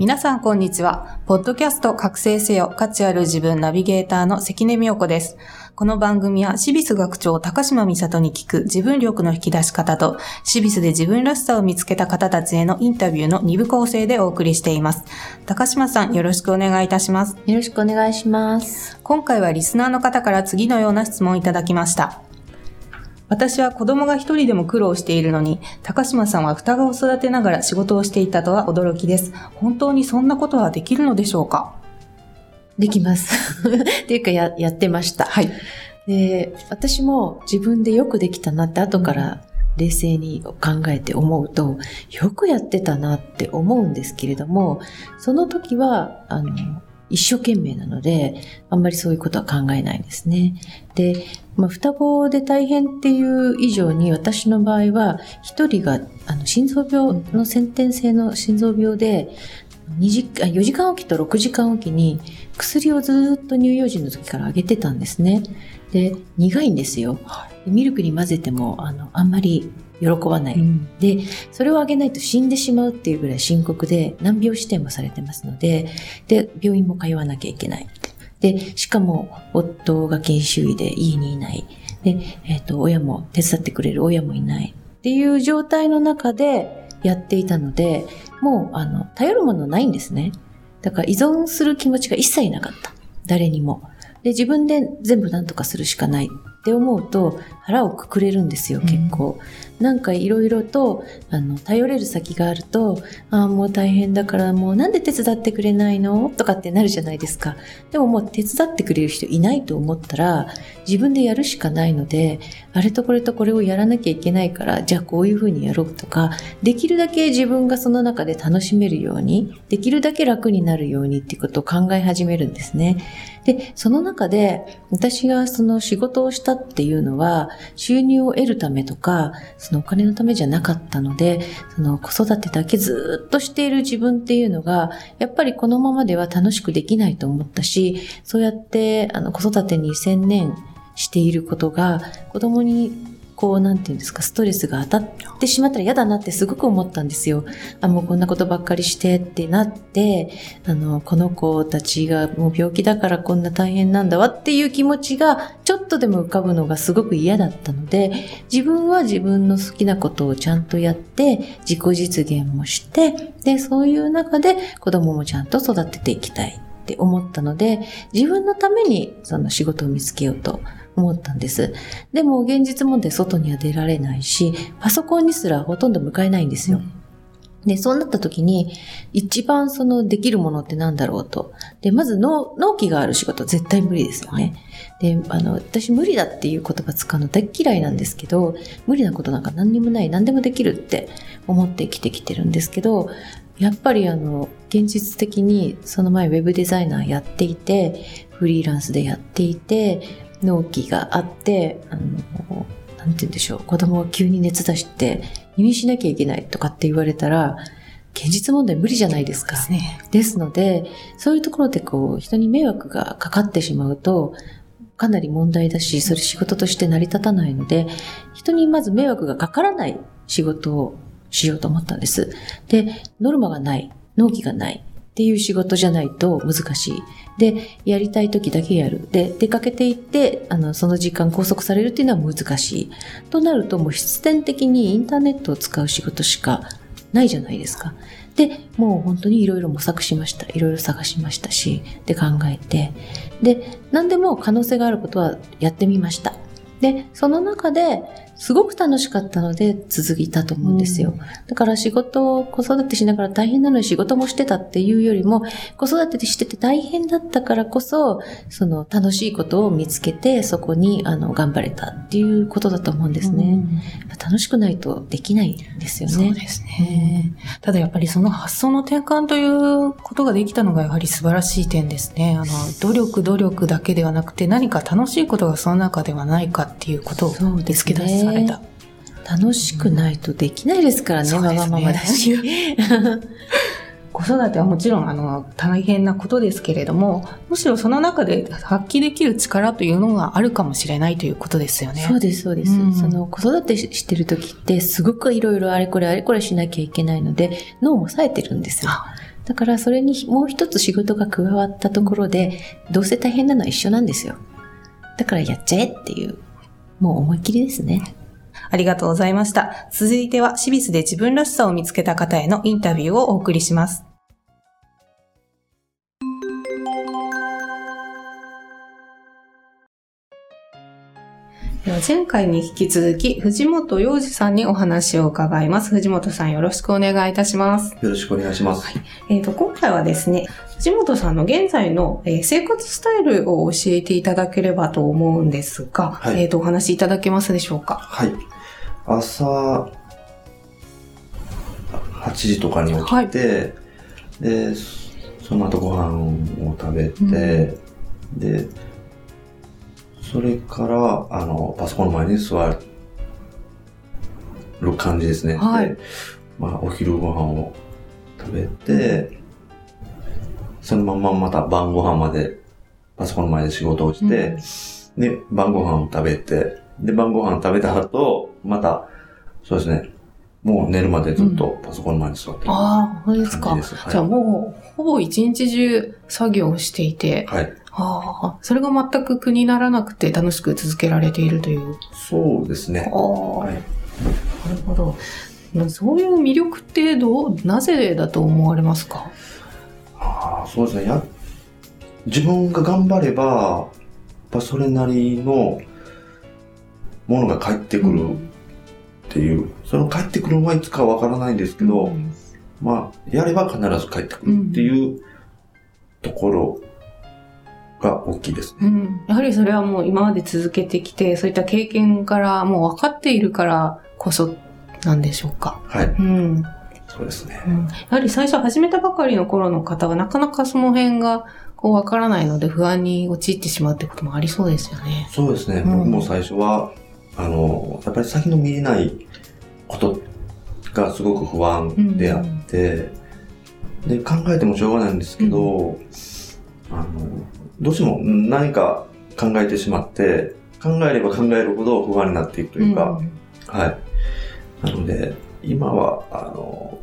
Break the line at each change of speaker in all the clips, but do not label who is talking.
皆さんこんにちは。ポッドキャスト覚醒せよ価値ある自分ナビゲーターの関根美代子です。この番組は、シビス学長高島美里に聞く自分力の引き出し方と、シビスで自分らしさを見つけた方たちへのインタビューの2部構成でお送りしています。高島さん、よろしくお願いいたします。
よろしくお願いします。
今回はリスナーの方から次のような質問をいただきました。私は子供が一人でも苦労しているのに、高島さんは双子を育てながら仕事をしていたとは驚きです。本当にそんなことはできるのでしょうか？
できます。っていうかや、やってました。
はい。
で、私も自分でよくできたなって後から冷静に考えて思うと、よくやってたなって思うんですけれども、その時は、あの、一生懸命なので、あんまりそういうことは考えないんですね。で、まあ、双子で大変っていう以上に、私の場合は、一人が、あの、心臓病の先天性の心臓病で、時あ4時間おきと6時間おきに薬をずっと乳幼児の時からあげてたんですね。で、苦いんですよ。ミルクに混ぜても、あの、あんまり喜ばない。で、それをあげないと死んでしまうっていうぐらい深刻で、難病指定もされてますので、で、病院も通わなきゃいけない。で、しかも、夫が研修医で家にいない。で、えっ、と、親も手伝ってくれる親もいない。っていう状態の中でやっていたので、もう、あの、頼るものないんですね。だから依存する気持ちが一切なかった。誰にも。で、自分で全部何とかするしかないって思うと腹をくくれるんですよ、結構。なんかいろいろと、あの、頼れる先があると、ああ、もう大変だからもうなんで手伝ってくれないの？とかってなるじゃないですか。でももう手伝ってくれる人いないと思ったら、自分でやるしかないので、あれとこれとこれをやらなきゃいけないから、じゃあこういうふうにやろうとか、できるだけ自分がその中で楽しめるように、できるだけ楽になるようにっていうことを考え始めるんですね。で、その中で、私がその仕事をしたっていうのは、収入を得るためとか、そのお金のためじゃなかったので、その子育てだけずっとしている自分っていうのが、やっぱりこのままでは楽しくできないと思ったし、そうやってあの子育てに専念していることが、子供にこう、なんていうんですか、ストレスが当たってしまったら嫌だなってすごく思ったんですよ。あ、もうこんなことばっかりしてってなって、あの、この子たちがもう病気だからこんな大変なんだわっていう気持ちがちょっとでも浮かぶのがすごく嫌だったので、自分は自分の好きなことをちゃんとやって、自己実現もして、で、そういう中で子供もちゃんと育てていきたいって思ったので、自分のためにその仕事を見つけようと思ったんです。でも現実問題外には出られないし、パソコンにすらほとんど向かえないんですよ。で、そうなった時に、一番そのできるものって何だろうと。で、まず脳、納期がある仕事は絶対無理ですよね。で、あの、私無理だっていう言葉使うの大嫌いなんですけど、無理なことなんか何にもない、何でもできるって思って生きてきてるんですけど、やっぱりあの、現実的にその前ウェブデザイナーやっていて、フリーランスでやっていて、納期があって、あの、なんて言うんでしょう、子供が急に熱出して入院しなきゃいけないとかって言われたら、現実問題無理じゃないですか。
ですね。
ですので、そういうところでこう、人に迷惑がかかってしまうと、かなり問題だし、それ仕事として成り立たないので、人にまず迷惑がかからない仕事をしようと思ったんです。で、ノルマがない、納期がないっていう仕事じゃないと難しい。で、やりたい時だけやる。で、出かけていって、あの、その時間拘束されるっていうのは難しい。となると、もう必然的にインターネットを使う仕事しかないじゃないですか。で、もう本当にいろいろ模索しました。いろいろ探しましたし、で考えて、で、何でも可能性があることはやってみました。で、その中で、すごく楽しかったので続いたと思うんですよ。だから仕事を子育てしながら大変なのに仕事もしてたっていうよりも、子育てしてて大変だったからこそ、その楽しいことを見つけて、そこにあの頑張れたっていうことだと思うんですね。楽しくないとできないんですよね。
そうですね。ただやっぱりその発想の転換ということができたのがやはり素晴らしい点ですね。あの、努力努力だけではなくて何か楽しいことがその中ではないかっていうことを見つけ出された。
楽しくないとできないですからね、わがままだし。
子育てはもちろんあの大変なことですけれども、むしろその中で発揮できる力というのがあるかもしれないということですよね。
そうです、そうです。うん、その子育てしてる時ってすごくいろいろあれこれあれこれしなきゃいけないので脳を抑えてるんですよ。だからそれにもう一つ仕事が加わったところで、どうせ大変なのは一緒なんですよ。だからやっちゃえっていう、もう思いっきりですね。
ありがとうございました。続いては、シビスで自分らしさを見つけた方へのインタビューをお送りします。では前回に引き続き、藤本洋二さんにお話を伺います。藤本さんよろしくお願いいたします。
よろしくお願いします。はい、
えっ、ー、と、今回はですね、藤本さんの現在の、えー、生活スタイルを教えていただければと思うんですが、はい、えっ、ー、と、お話しいただけますでしょうか？
はい。朝、8時とかに起きて、はい、で、その後ご飯を食べて、うん、で、それから、あの、パソコンの前に座る感じですね。はい。まあ、お昼ご飯を食べて、そのまままた晩ご飯までパソコンの前で仕事をして、うん、で、晩ご飯を食べて、で、晩ご飯食べた後、また、そうですね、もう寝るまでずっとパソコンの前に座ってる、うん、
ああ、そうですか？はい、じゃあもう、ほぼ一日中作業をしていて、
はい。
ああ、それが全く苦にならなくて楽しく続けられているという。
そうですね。
ああ、はい。なるほど。そういう魅力ってどう、なぜだと思われますか？
ああ、そうですね。や、自分が頑張れば、やっぱそれなりのものが返ってくるっていう、うん、その返ってくるのはいつかわからないんですけど、うん、まあ、やれば必ず返ってくるっていうところが大きいです
ね、うん。やはりそれはもう今まで続けてきて、そういった経験からもう分かっているからこそなんでしょうか。
はい。うん。そうですね、うん。
やはり最初始めたばかりの頃の方はなかなかその辺がこう分からないので不安に陥ってしまうってこともありそうですよね。
そうですね。うん、僕も最初は、あの、やっぱり先の見えないことがすごく不安であって、うん、で、考えてもしょうがないんですけど、あの、どうしても何か考えてしまって、考えれば考えるほど不安になっていくというか、うん、はい。なので、今は、あの、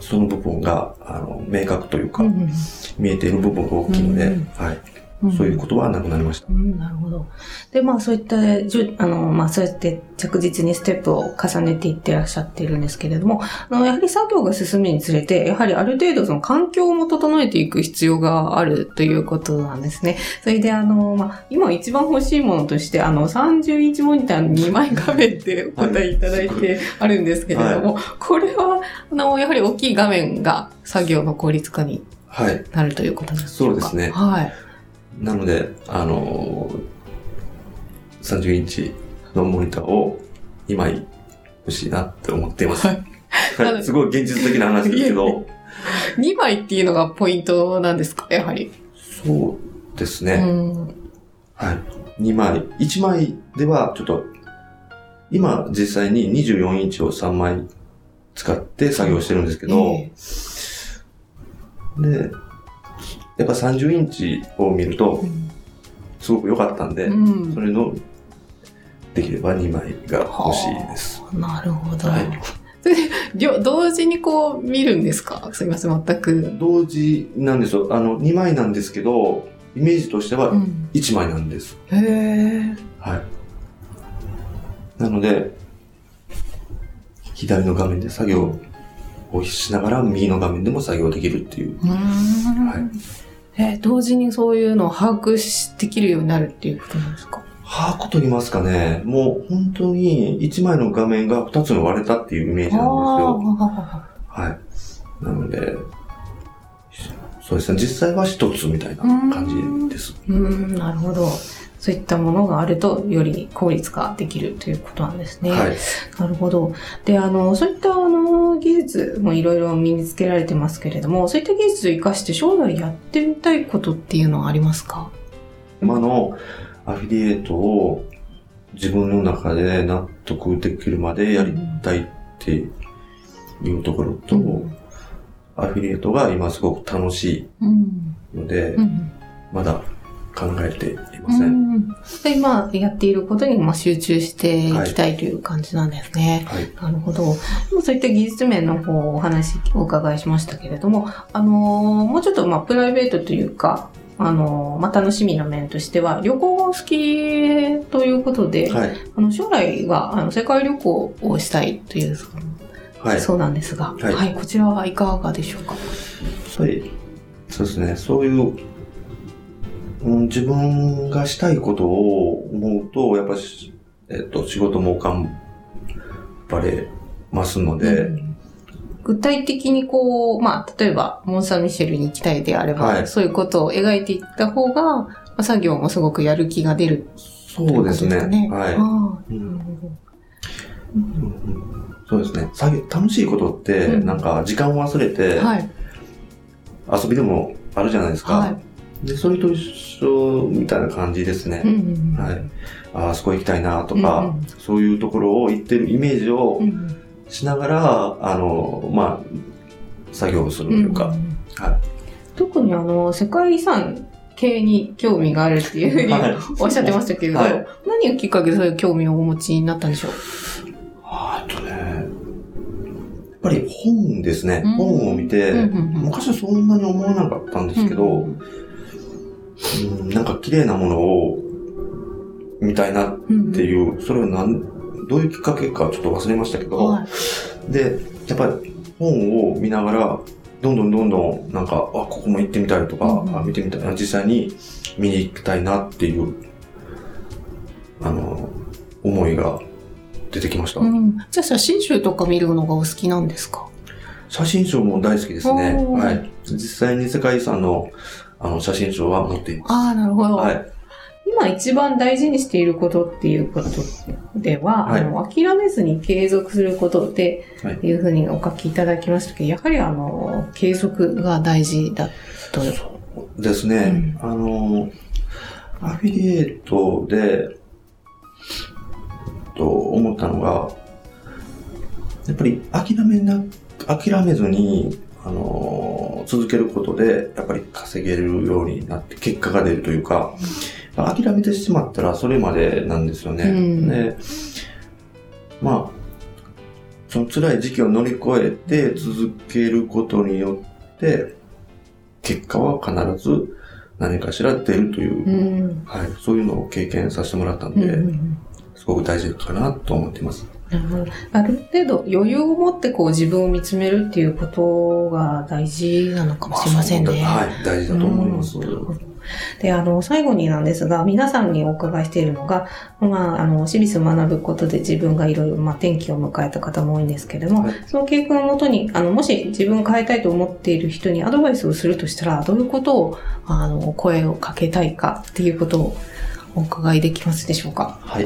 その部分が、あの、明確というか、うん、見えている部分が大きいので、うん、はい。そういうことはなくなりました。
うん、なるほど。で、まあそういった、じゅあの、まあそうやって着実にステップを重ねていってらっしゃってるんですけれども、あの、やはり作業が進むにつれて、やはりある程度その環境も整えていく必要があるということなんですね。それであの、まあ今一番欲しいものとして、あの、30インチモニターの2枚画面ってお答えいただいてあるんですけれども、はい、これは、あの、やはり大きい画面が作業の効率化になるということなんですか、
そうですね。
はい。
なので、あのー、30インチのモニターを2枚欲しいなって思っています。はい。すごい現実的な話ですけど。
2枚っていうのがポイントなんですか？やはり。
そうですね。はい。2枚。1枚ではちょっと、今実際に24インチを3枚使って作業してるんですけど、えー、で、やっぱ30インチを見ると、すごく良かったんで、うん、それの、できれば2枚が欲しいです。
なるほど。はい、それで、同時にこう見るんですか？すみません、全く。
同時なんですよ。あの、2枚なんですけど、イメージとしては1枚なんです。
うん、へえ。
はい。なので、左の画面で作業をしながら右の画面でも作業できるっていう。
う
はい
えー同時にそういうのを把握しできるようになるっていうことなんですか？
把握と言いますかね、もう本当に1枚の画面が2つに割れたっていうイメージなんですよ。
あ
はい。なので、そうですね、実際は1つみたいな感じです。
ーうーん、なるほど。そういったものがあると、より効率化できるということなんですね。
はい。
なるほど。で、あの、そういった、あの、技術もいろいろ身につけられてますけれども、そういった技術を活かして将来やってみたいことっていうのはありますか？
今のアフィリエイトを自分の中で納得できるまでやりたいっていうところと、
うん
アフィリエイトが今すごく楽し
うん。
いので、
うん。
まだ考えていませ。
うんん。で、今やっていることにまあ集中していきたいという感じなんですね。
はい。
なるほど。そういった技術面の方お話お伺いしましたけれども、あのーもうちょっとまあプライベートというか、あのーまあ楽しみの面としては、旅行がお好きということで、
はい。
あの将来はあの世界旅行をしたいという、
はい。
そうなんですが、
はい
はい、こちらはいかがでしょうか？
やっぱり、そうですね、そういう、うん、自分がしたいことを思うと、やっぱし、えっと、仕事も頑張れますので、
うん具体的にこう、まあ、例えば、モン・サン・ミシェルに行きたいであれば、
はい
そういうことを描いていった方が、まあ、作業もすごくやる気が出る
そうですね。はい。そうですね。作業楽しいことって、
うん
なんか時間を忘れて、
はい。
遊びでもあるじゃないですか。
はい。
で、それと一緒みたいな感じですね。
うんうんうん。
はい。ああそこ行きたいなとか、
うんうん。
そういうところを行ってるイメージを
うん
しながら、あの、まあ、作業をするというか、
んん
はい。
特にあの、世界遺産系に興味があるっていうふうに
はい。
おっしゃってましたけれど、
はい。
何がきっかけでそういう興味をお持ちになったんでしょう？
あとね、やっぱり本ですね。
うん。
本を見て、
うんうんうん。
昔はそんなに思わなかったんですけど、
うん
うんなんか綺麗なものを見たいなっ
うん
ていう、それはなん、どういうきっかけかちょっと忘れましたけど、
はい。
で、やっぱり本を見ながら、どんどんどんどん、なんか、あ、ここも行ってみたいとか、
うん
見てみたいな、実際に見に行きたいなっていう、あの、思いが出てきました。
うん。じゃあ写真集とか見るのがお好きなんですか？
写真賞も大好きですね。はい。実際に世界遺産の、あの、写真賞は持っています。
ああ、なるほど。
はい。
今一番大事にしていることっていうことでは、
はい
あの諦めずに継続することって
はい
いうふうにお書きいただきましたけど、やはりあの、継続が大事だと。
ですね。あの、アフィリエイトで、と思ったのが、やっぱり諦めな、諦めずに、あの、続けることで、やっぱり稼げるようになって、結果が出るというか、諦めてしまったらそれまでなんですよね。
うん
で、まあ、その辛い時期を乗り越えて続けることによって、結果は必ず何かしら出るという、
うん。
はい、そういうのを経験させてもらったん
うん
で、
うんうん
すごく大事かなと思っています。
ある程度余裕を持ってこう自分を見つめるっていうことが大事なのかもしれませんね。
はい、大事だと思います。
で、あの、最後になんですが、皆さんにお伺いしているのが、まあ、あの、私立学ぶことで自分がいろいろ、まあ、転機を迎えた方も多いんですけれども、
はい
その経験をもとに、あの、もし自分を変えたいと思っている人にアドバイスをするとしたら、どういうことを、あの、声をかけたいかっていうことをお伺いできますでしょうか？
はい。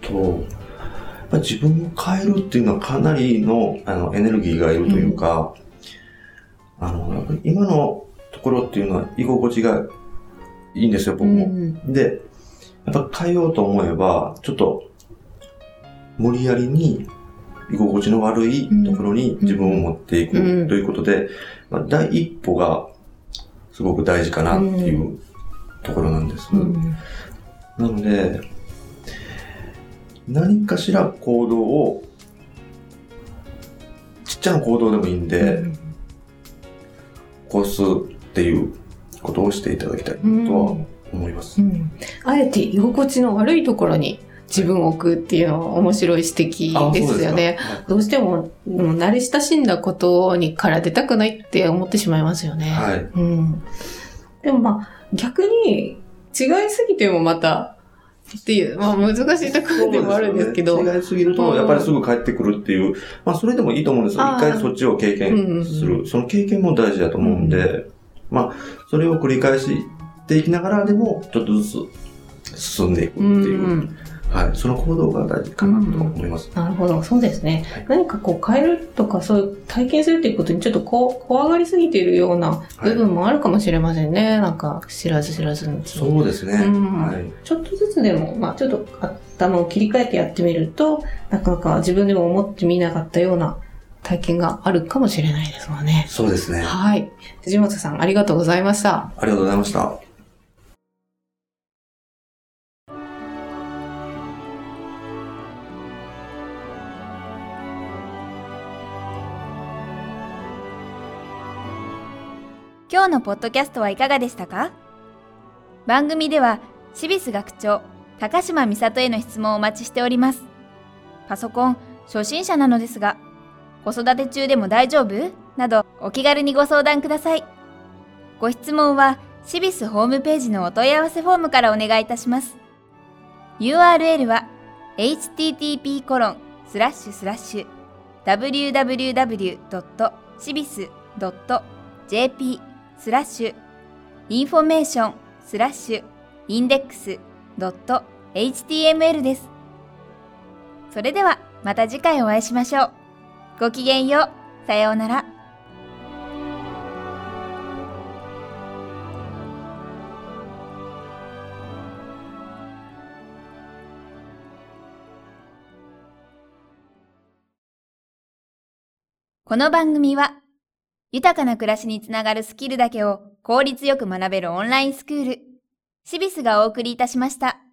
と、ぱり自分を変えるっていうのはかなりのあのエネルギーがいるというか、あの、やっぱり今のところっていうのは居心地がいいんですよ、僕も。
ん。
で、やっぱ変えようと思えば、ちょっと、無理やりに居心地の悪いところに自分を持っていく
うん
ということで、まあ、第一歩がすごく大事かなっていうところなんです。
うん。
なので、何かしら行動を、ちっちゃな行動でもいいんで、起こすっていうことをしていただきたいとは思います。
うんあえて居心地の悪いところに自分を置くっていうのは面白い指摘ですよね。どうしても、もう慣れ親しんだことにから出たくないって思ってしまいますよね。
はい。
うん。でもまあ、逆に違いすぎてもまた、っていう、まあ難しいところでもあるんですけど。
ね違いすぎると、やっぱりすぐ帰ってくるっていう、まあそれでもいいと思うんですよ。一回そっちを経験す
うん
る。その経験も大事だと思うんで、まあ、それを繰り返していきながらでも、ちょっとずつ進んでいくって
う
いう、
ん。
はい。その行動が大事かなと思います。
なるほど、そうですね。何かこう変えるとか、そういう体験するっていうことにちょっとこう怖がりすぎているような部分もあるかもしれませんね。なんか知らず知らずのうちに
そうですね。
うん
はい。
ちょっとずつでも、まあちょっと頭を切り替えてやってみると、なかなか自分でも思ってみなかったような体験があるかもしれないですもんね。
そうですね。
はい。藤本さん、ありがとうございました。
ありがとうございました。
今日のポッドキャストはいかがでしたか？番組では、シビス学長、高島美里への質問をお待ちしております。パソコン、初心者なのですが、子育て中でも大丈夫？など、お気軽にご相談ください。ご質問は、シビスホームページのお問い合わせフォームからお願いいたします。URL は、http コロンスラッシュスラッシュ www.cibis.jp スラッシュインフォメーションスラッシュ index ドット .html です。それではまた次回お会いしましょう。ごきげんよう。さようなら。この番組は豊かな暮らしにつながるスキルだけを効率よく学べるオンラインスクールシビスがお送りいたしました。